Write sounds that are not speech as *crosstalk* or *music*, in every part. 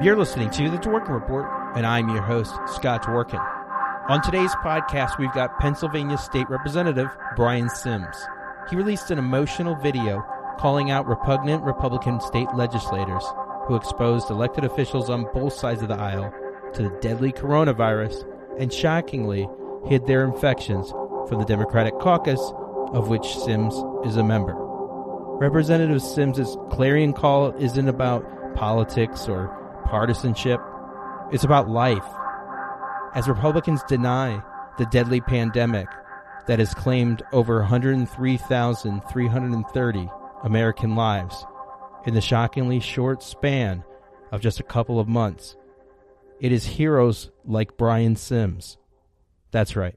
You're listening to The Dworkin Report, and I'm your host, Scott Dworkin. On today's podcast, we've got Pennsylvania State Representative Brian Sims. He released an emotional video calling out repugnant Republican state legislators who exposed elected officials on both sides of the aisle to the deadly coronavirus and shockingly hid their infections from the Democratic caucus, of which Sims is a member. Representative Sims's clarion call isn't about politics or partisanship. It's about life. As Republicans deny the deadly pandemic that has claimed over 103,330 American lives in the shockingly short span of just a couple of months, it is heroes like Brian Sims. That's right.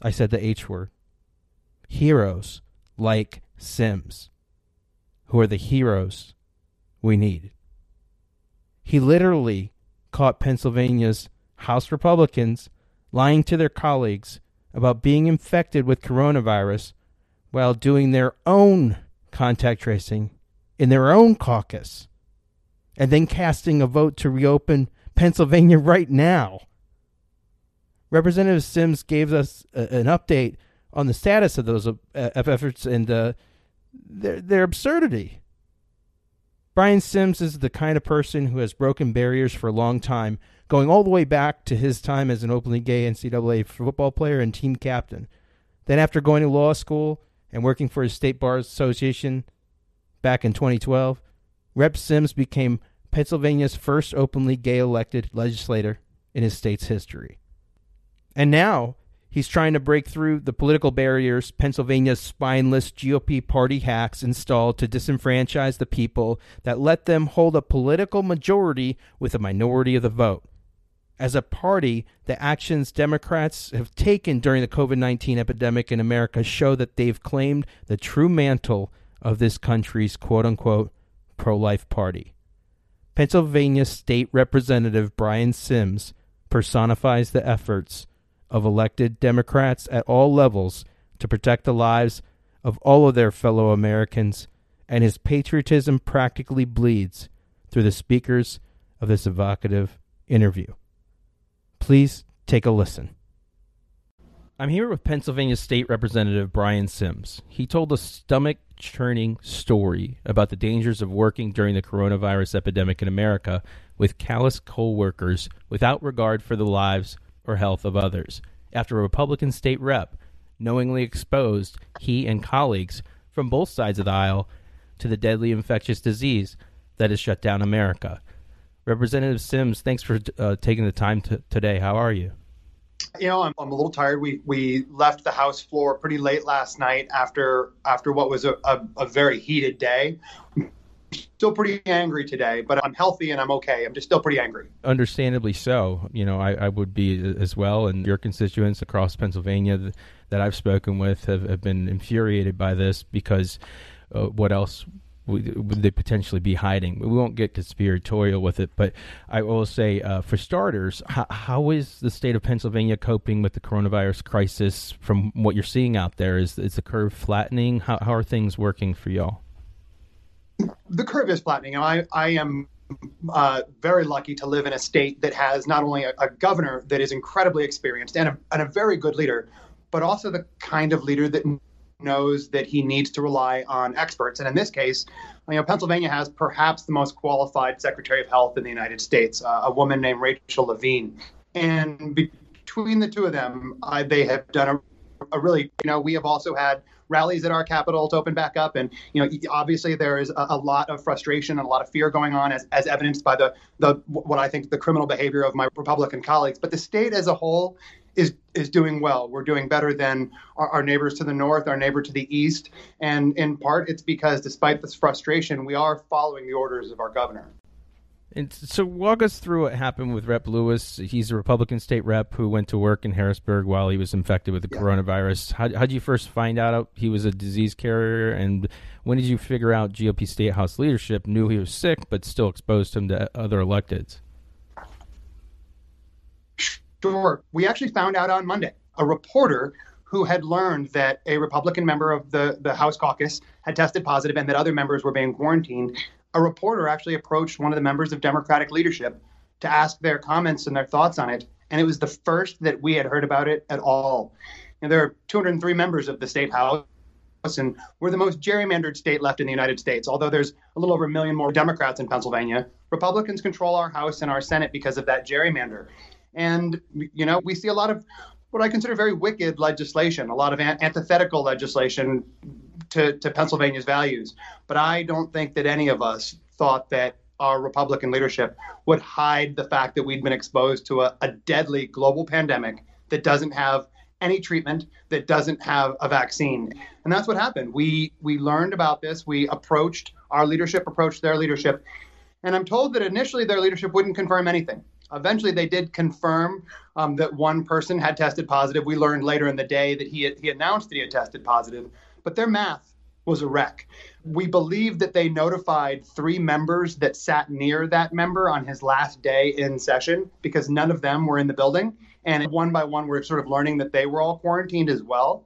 I said the H word. Heroes like Sims who are the heroes we need. He literally caught Pennsylvania's House Republicans lying to their colleagues about being infected with coronavirus while doing their own contact tracing in their own caucus and then casting a vote to reopen Pennsylvania *laughs* right now. Representative Sims gave us a, an update on the status of those uh, efforts and uh, their, their absurdity. Brian Sims is the kind of person who has broken barriers for a long time, going all the way back to his time as an openly gay NCAA football player and team captain. Then, after going to law school and working for his state bar association back in 2012, Rep. Sims became Pennsylvania's first openly gay elected legislator in his state's history. And now He's trying to break through the political barriers Pennsylvania's spineless GOP party hacks installed to disenfranchise the people that let them hold a political majority with a minority of the vote. As a party, the actions Democrats have taken during the COVID 19 epidemic in America show that they've claimed the true mantle of this country's quote unquote pro life party. Pennsylvania State Representative Brian Sims personifies the efforts of elected Democrats at all levels to protect the lives of all of their fellow Americans, and his patriotism practically bleeds through the speakers of this evocative interview. Please take a listen. I'm here with Pennsylvania State Representative Brian Sims. He told a stomach churning story about the dangers of working during the coronavirus epidemic in America with callous co workers without regard for the lives or health of others after a Republican state rep knowingly exposed he and colleagues from both sides of the aisle to the deadly infectious disease that has shut down America. Representative Sims, thanks for uh, taking the time to, today. How are you? You know, I'm, I'm a little tired. We we left the House floor pretty late last night after after what was a, a, a very heated day still pretty angry today, but I'm healthy and I'm okay. I'm just still pretty angry. Understandably so. You know, I, I would be as well. And your constituents across Pennsylvania that I've spoken with have, have been infuriated by this because uh, what else would they potentially be hiding? We won't get conspiratorial with it, but I will say, uh, for starters, how, is the state of Pennsylvania coping with the coronavirus crisis from what you're seeing out there? Is, is the curve flattening? How, how are things working for y'all? The curve is flattening. I, I am uh, very lucky to live in a state that has not only a, a governor that is incredibly experienced and a, and a very good leader, but also the kind of leader that knows that he needs to rely on experts. And in this case, you know, Pennsylvania has perhaps the most qualified Secretary of Health in the United States, uh, a woman named Rachel Levine. And between the two of them, they have done a, a really, you know, we have also had rallies at our capital to open back up. And you know, obviously there is a, a, lot of frustration and a lot of fear going on, as, as evidenced by the the what I think the criminal behavior of my Republican colleagues. But the state as a whole is is doing well. We're doing better than our, our, neighbors to the north, our neighbor to the east, and in part it's because despite this frustration, we are following the orders of our governor. And so, walk us through what happened with Rep. Lewis. He's a Republican state rep who went to work in Harrisburg while he was infected with the yeah. coronavirus. How did you first find out he was a disease carrier, and when did you figure out GOP state house leadership knew he was sick but still exposed him to other electeds? Sure. We actually found out on Monday. A reporter who had learned that a Republican member of the, the House caucus had tested positive and that other members were being quarantined a reporter actually approached one of the members of Democratic leadership to ask their comments and their thoughts on it. And it was the first that we had heard about it at all. And there are 203 members of the state house, and we're the most gerrymandered state left in the United States. Although there's a little over a million more Democrats in Pennsylvania, Republicans control our House and our Senate because of that gerrymander. And, you know, we see a lot of what I consider very wicked legislation, a lot of an- antithetical legislation to, to Pennsylvania's values. But I don't think that any of us thought that our Republican leadership would hide the fact that we'd been exposed to a, a deadly global pandemic that doesn't have any treatment that doesn't have a vaccine. And that's what happened. We we learned about this. We approached our leadership, approached their leadership, and I'm told that initially their leadership wouldn't confirm anything. Eventually, they did confirm um, that one person had tested positive. We learned later in the day that he had, he announced that he had tested positive, but their math was a wreck. We believe that they notified three members that sat near that member on his last day in session because none of them were in the building. And one by one, we're sort of learning that they were all quarantined as well.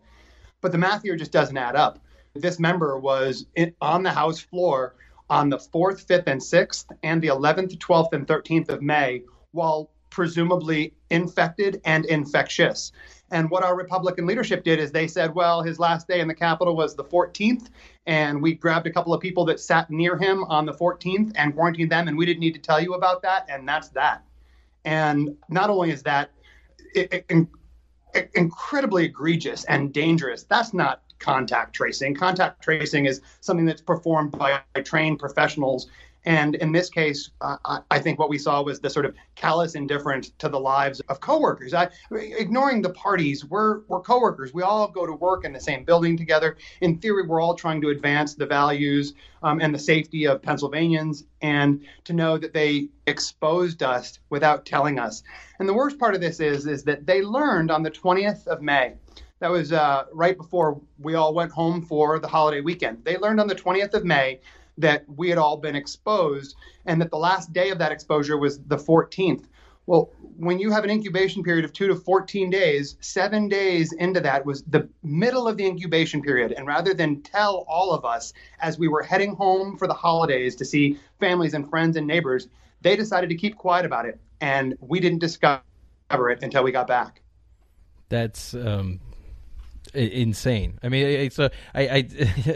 But the math here just doesn't add up. This member was in, on the House floor on the 4th, 5th, and 6th, and the 11th, 12th, and 13th of May, while presumably infected and infectious. And what our Republican leadership did is they said, well, his last day in the Capitol was the 14th, and we grabbed a couple of people that sat near him on the 14th and quarantined them, and we didn't need to tell you about that, and that's that. And not only is that it, it, incredibly egregious and dangerous. That's not contact tracing. Contact tracing is something that's performed by, by trained professionals and in this case, uh, I think what we saw was the sort of callous indifference to the lives of coworkers. I, ignoring the parties, we're, we're coworkers. We all go to work in the same building together. In theory, we're all trying to advance the values um, and the safety of Pennsylvanians. And to know that they exposed us without telling us. And the worst part of this is, is that they learned on the 20th of May that was uh, right before we all went home for the holiday weekend. They learned on the 20th of May that we had all been exposed and that the last day of that exposure was the 14th. Well, when you have an incubation period of two to 14 days, seven days into that was the middle of the incubation period. And rather than tell all of us as we were heading home for the holidays to see families and friends and neighbors, they decided to keep quiet about it. And we didn't discover it until we got back. That's um, insane. I mean, so I, I, *laughs*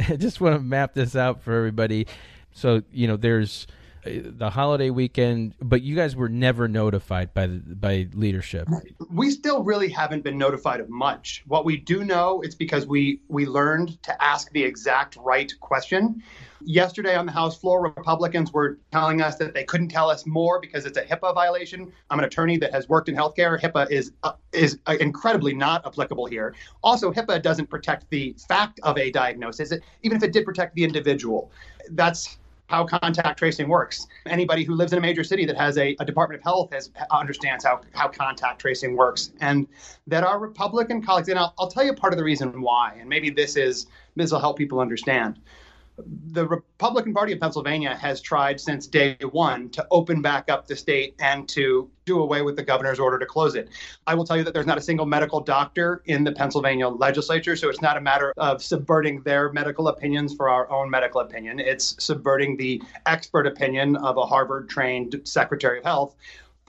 I just want to map this out for everybody. So you know, there's the holiday weekend, but you guys were never notified by the by leadership. We still really haven't been notified of much. What we do know is because we we learned to ask the exact right question. Yesterday on the House floor, Republicans were telling us that they couldn't tell us more because it's a HIPAA violation. I'm an attorney that has worked in healthcare. HIPAA is uh, is uh, incredibly not applicable here. Also, HIPAA doesn't protect the fact of a diagnosis, even if it did protect the individual. That's how contact tracing works. Anybody who lives in a major city that has a, a, Department of Health has, understands how, how contact tracing works. And that our Republican colleagues, and I'll, I'll tell you part of the reason why, and maybe this is this will help people understand the Republican Party of Pennsylvania has tried since day one to open back up the state and to do away with the governor's order to close it. I will tell you that there's not a single medical doctor in the Pennsylvania legislature, so it's not a matter of subverting their medical opinions for our own medical opinion. It's subverting the expert opinion of a Harvard trained Secretary of Health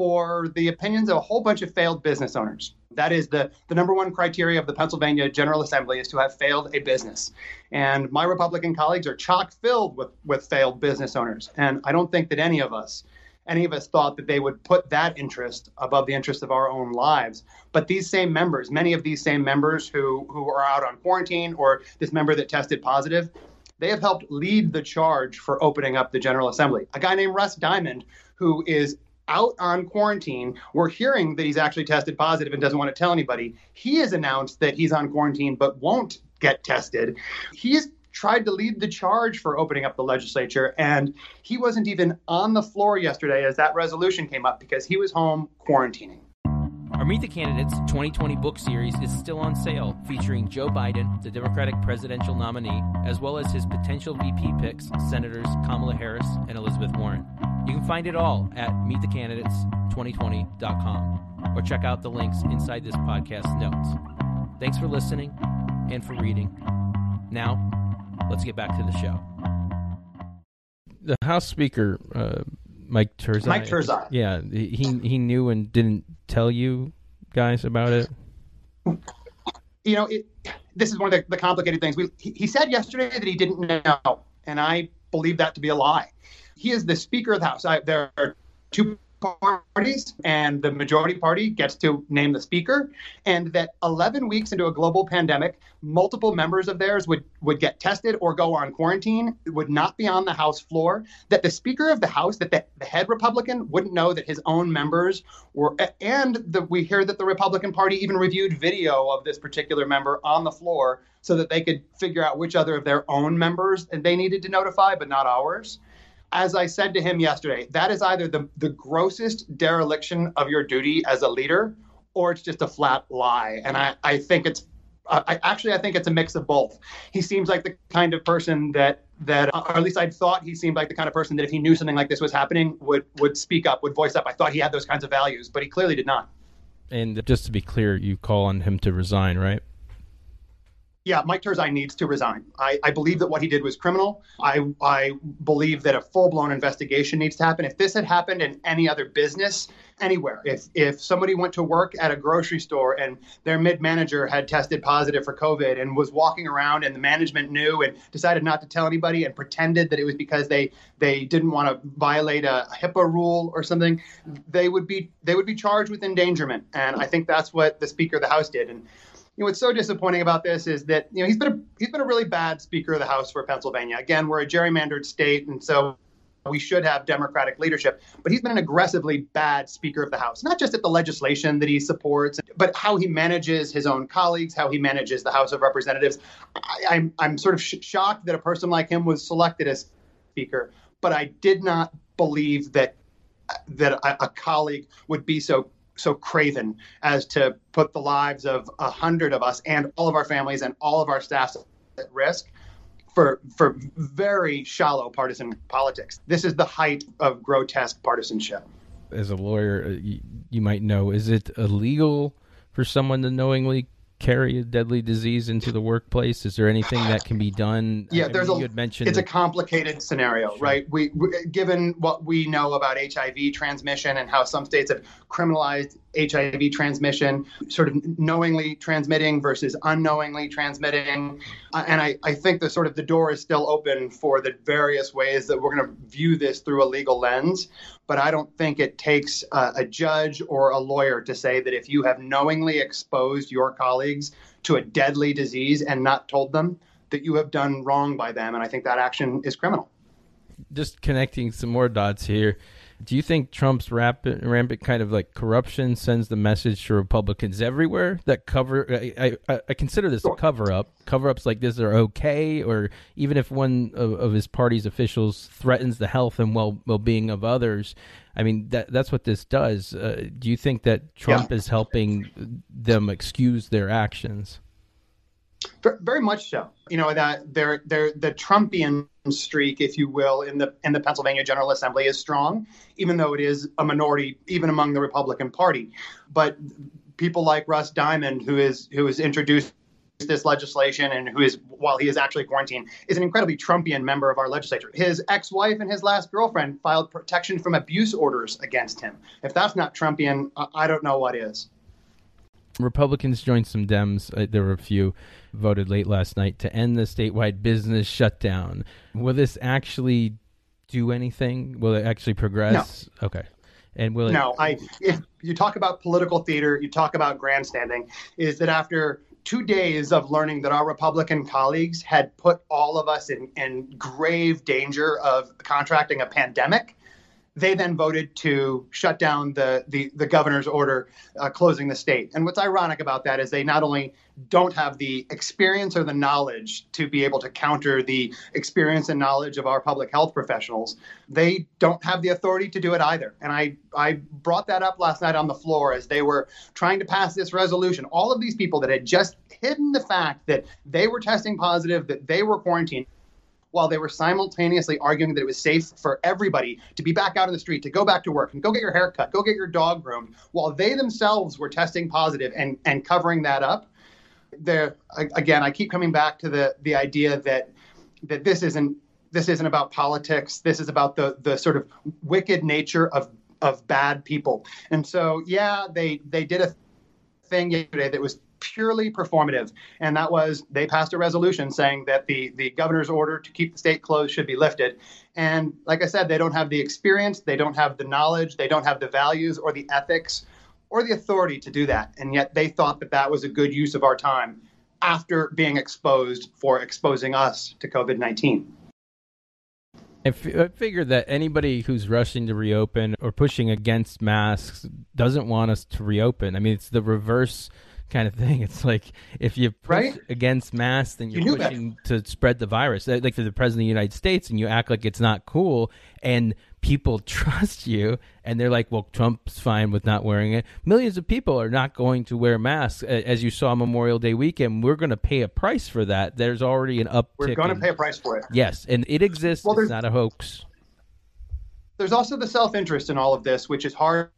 for the opinions of a whole bunch of failed business owners. That is the, the number one criteria of the Pennsylvania General Assembly is to have failed a business. And my Republican colleagues are chock filled with, with failed business owners. And I don't think that any of us, any of us thought that they would put that interest above the interest of our own lives. But these same members, many of these same members who, who are out on quarantine or this member that tested positive, they have helped lead the charge for opening up the General Assembly. A guy named Russ Diamond, who is out on quarantine. We're hearing that he's actually tested positive and doesn't want to tell anybody. He has announced that he's on quarantine but won't get tested. He's tried to lead the charge for opening up the legislature, and he wasn't even on the floor yesterday as that resolution came up because he was home quarantining. Our Meet the Candidates 2020 book series is still on sale, featuring Joe Biden, the Democratic presidential nominee, as well as his potential VP picks, Senators Kamala Harris and Elizabeth Warren. You can find it all at meetthecandidates2020.com or check out the links inside this podcast notes. Thanks for listening and for reading. Now, let's get back to the show. The House Speaker, uh, Mike Turzai. Mike Turzai. Yeah, he he knew and didn't tell you guys about it. You know, it, this is one of the, the complicated things. We, he, he said yesterday that he didn't know, and I believe that to be a lie. He is the Speaker of the House. I, there are two parties and the majority party gets to name the speaker and that 11 weeks into a global pandemic multiple members of theirs would would get tested or go on quarantine. Would not be on the house floor. That the speaker of the house that the, the head republican wouldn't know that his own members were and the, we hear that the republican party even reviewed video of this particular member on the floor so that they could figure out which other of their own members and they needed to notify but not ours as I said to him yesterday, that is either the, the grossest dereliction of your duty as a leader or it's just a flat lie. And I, I think it's I actually I think it's a mix of both. He seems like the kind of person that that uh, or at least I thought he seemed like the kind of person that if he knew something like this was happening would would speak up, would voice up. I thought he had those kinds of values, but he clearly did not. And just to be clear, you call on him to resign, right? Yeah, Mike Turzai needs to resign. I, I believe that what he did was criminal. I, I believe that a full blown investigation needs to happen. If this had happened in any other business, anywhere, if, if somebody went to work at a grocery store and their mid manager had tested positive for COVID and was walking around and the management knew and decided not to tell anybody and pretended that it was because they, they didn't want to violate a HIPAA rule or something, they would be they would be charged with endangerment. And I think that's what the Speaker of the House did. And you know, what's so disappointing about this is that you know he's been a he's been a really bad Speaker of the House for Pennsylvania. Again, we're a gerrymandered state, and so we should have Democratic leadership. But he's been an aggressively bad Speaker of the House, not just at the legislation that he supports, but how he manages his own colleagues, how he manages the House of Representatives. I, am I'm, I'm sort of sh- shocked that a person like him was selected as Speaker, but I did not believe that that a, a colleague would be so so craven as to put the lives of a hundred of us and all of our families and all of our staffs at risk for for very shallow partisan politics. This is the height of grotesque partisanship. As a lawyer, uh, you, you might know: is it illegal for someone to knowingly carry a deadly disease into the workplace? Is there anything that can be done? Yeah, I there's a. You had mentioned it's a complicated scenario, sure. right? We, we, given what we know about HIV transmission and how some states have criminalized HIV transmission, sort of knowingly transmitting versus unknowingly transmitting, uh, and I, I think the sort of the door is still open for the various ways that we're going to view this through a legal lens but I don't think it takes uh, a judge or a lawyer to say that if you have knowingly exposed your colleagues to a deadly disease and not told them, that you have done wrong by them. And I think that action is criminal. Just connecting some more dots here do you think Trump's rampant, rampant kind of like corruption sends the message to Republicans everywhere that cover? I, I, I consider this a cover up. Cover ups like this are okay, or even if one of, of his party's officials threatens the health and well well being of others. I mean that that's what this does. Uh, do you think that Trump yeah. is helping them excuse their actions? Very much so. You know that the Trumpian streak, if you will, in the in the Pennsylvania General Assembly is strong, even though it is a minority, even among the Republican Party. But people like Russ Diamond, who is who has introduced this legislation and who is, while he is actually quarantined, is an incredibly Trumpian member of our legislature. His ex-wife and his last girlfriend filed protection from abuse orders against him. If that's not Trumpian, I don't know what is. Republicans joined some Dems. Uh, there were a few voted late last night to end the statewide business shutdown. Will this actually do anything? Will it actually progress? No. Okay. And will it? No, I. If you talk about political theater, you talk about grandstanding. Is that after two days of learning that our Republican colleagues had put all of us in, in grave danger of contracting a pandemic, they then voted to shut down the the, the governor's order uh, closing the state. And what's ironic about that is they not only don't have the experience or the knowledge to be able to counter the experience and knowledge of our public health professionals, they don't have the authority to do it either. And I I brought that up last night on the floor as they were trying to pass this resolution. All of these people that had just hidden the fact that they were testing positive, that they were quarantined while they were simultaneously arguing that it was safe for everybody to be back out in the street, to go back to work and go get your hair cut, go get your dog groomed, while they themselves were testing positive and, and covering that up. There again, I keep coming back to the the idea that that this isn't this isn't about politics. This is about the the sort of wicked nature of of bad people. And so, yeah, they they did a thing yesterday that was purely performative, and that was they passed a resolution saying that the the governor's order to keep the state closed should be lifted. And like I said, they don't have the experience, they don't have the knowledge, they don't have the values or the ethics or the authority to do that, and yet they thought that that was a good use of our time after being exposed for exposing us to COVID 19. I, f- I figured that anybody who's rushing to reopen or pushing against masks doesn't want us to reopen. I mean, it's the reverse kind of thing. *laughs* It's like if you push Right? against masks, then you're You better. pushing to spread the virus. Uh, Like for the president of the United States, and you act like it's not cool, and people *laughs* trust you, and they're like, "Well, Trump's fine with not wearing it." Millions of people are not going to wear masks, as you saw Memorial Day weekend. We're going to pay a price for that. There's already an uptick. We're going to in- pay a price for it. Yes, and it exists. Well, it's not a hoax. there's also the self-interest in all of this, which is hard,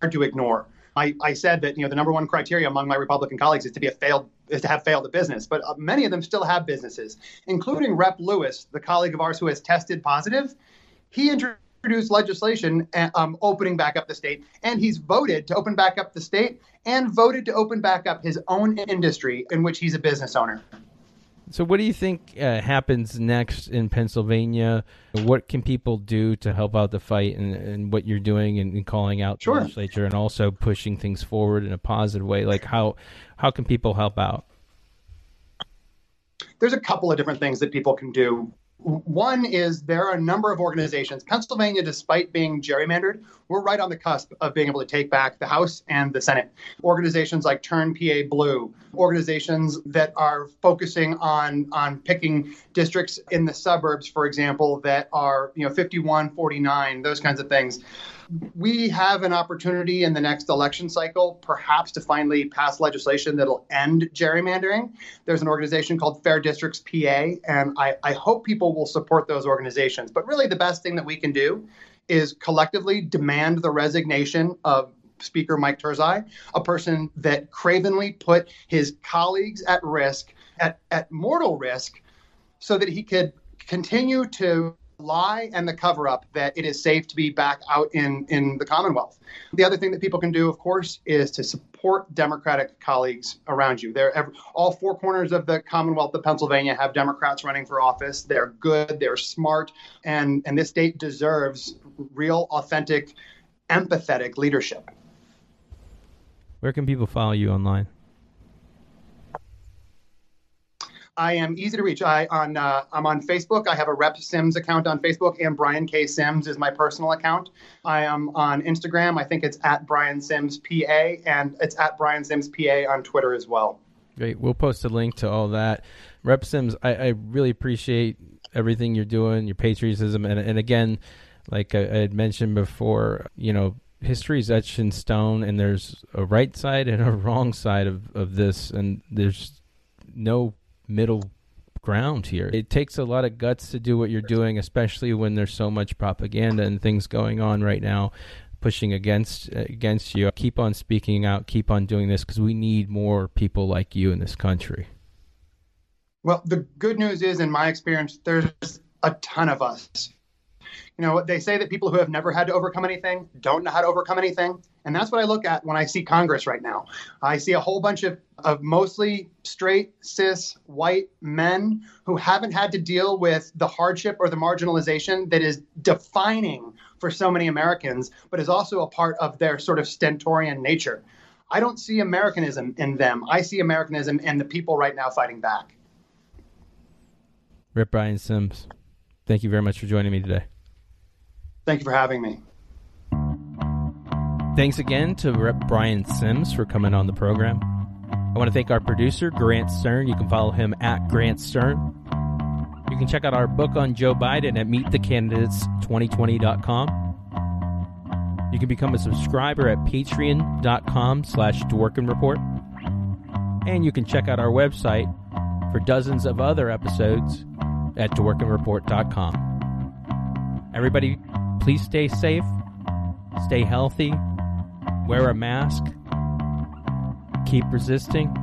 hard to ignore. I, I said that you know the number one criteria among my Republican colleagues is to be a failed is to have failed a business, but uh, many of them still have businesses, including Rep. Lewis, the colleague of ours who has tested positive. He introduced legislation uh, um, opening back up the state, and he's voted to open back up the state and voted to open back up his own industry in which he's a business owner. So, what do you think uh, happens next in Pennsylvania? What can people do to help out the fight and, and what you're doing and, and calling out Sure. the legislature and also pushing things forward in a positive way? Like, how how can people help out? there's a couple of different things that people can do. One is there are a number of organizations. Pennsylvania, despite being gerrymandered, we're right on the cusp of being able to take back the House and the Senate. Organizations like Turn PA Blue, organizations that are focusing on on picking districts in the suburbs, for example, that are you know 51, 49, those kinds of things we have an opportunity in the next election cycle, perhaps to finally pass legislation that'll end gerrymandering. There's an organization called Fair Districts PA, and I, I hope people will support those organizations. But really, the best thing that we can do is collectively demand the resignation of Speaker Mike Turzai, a person that cravenly put his colleagues at risk, at, at mortal risk, so that he could continue to lie and the cover up that it is safe to be back out in, in the Commonwealth. The other thing that people can do, of course, is to support Democratic colleagues around you. They're ev- all four corners of the Commonwealth of Pennsylvania have Democrats running for office. They're good, they're smart, and, and this state deserves real, authentic, empathetic leadership. Where can people follow you online? I am easy to reach. I on uh, I'm on Facebook. I have a Rep Sims account on Facebook, and Brian K Sims is my personal account. I am on Instagram. I think it's at Brian Sims PA, and it's at Brian Sims PA on Twitter as well. Great. We'll post a link to all that. Rep Sims, I, I really appreciate everything you're doing, your patriotism, and and again, like I, I had mentioned before, you know, history is etched in stone, and there's a right side and a *laughs* wrong side of of this, and there's no middle ground here. It takes a lot of guts to do what you're doing, especially when there's so much propaganda and things going on right now pushing against against you. Keep on speaking out, keep on doing this because we need more people like you in this country. Well, the good news is, in my experience, there's a ton of us. You know, they say that people who have never had to overcome anything don't know how to overcome anything. And that's what I look at when I see Congress right now. I see a whole bunch of, of mostly straight, cis, white men who haven't had to deal with the hardship or the marginalization that is defining for so many Americans, but is also a part of their sort of stentorian nature. I don't see Americanism in them. I see Americanism in the people right now fighting back. Rep Brian Sims, thank you very much for joining me today. Thank you for having me. Thanks again to Rep Brian Sims for coming on the program. I want to thank our producer, Grant Stern. You can follow him at Grant Stern. You can check out our book on Joe Biden at meetthecandidates2020.com. You can become a subscriber at patreon.com slash Dworkin Report. And you can check out our website for dozens of other episodes at dworkinreport.com. Everybody, please stay safe, stay healthy, wear a mask, keep resisting,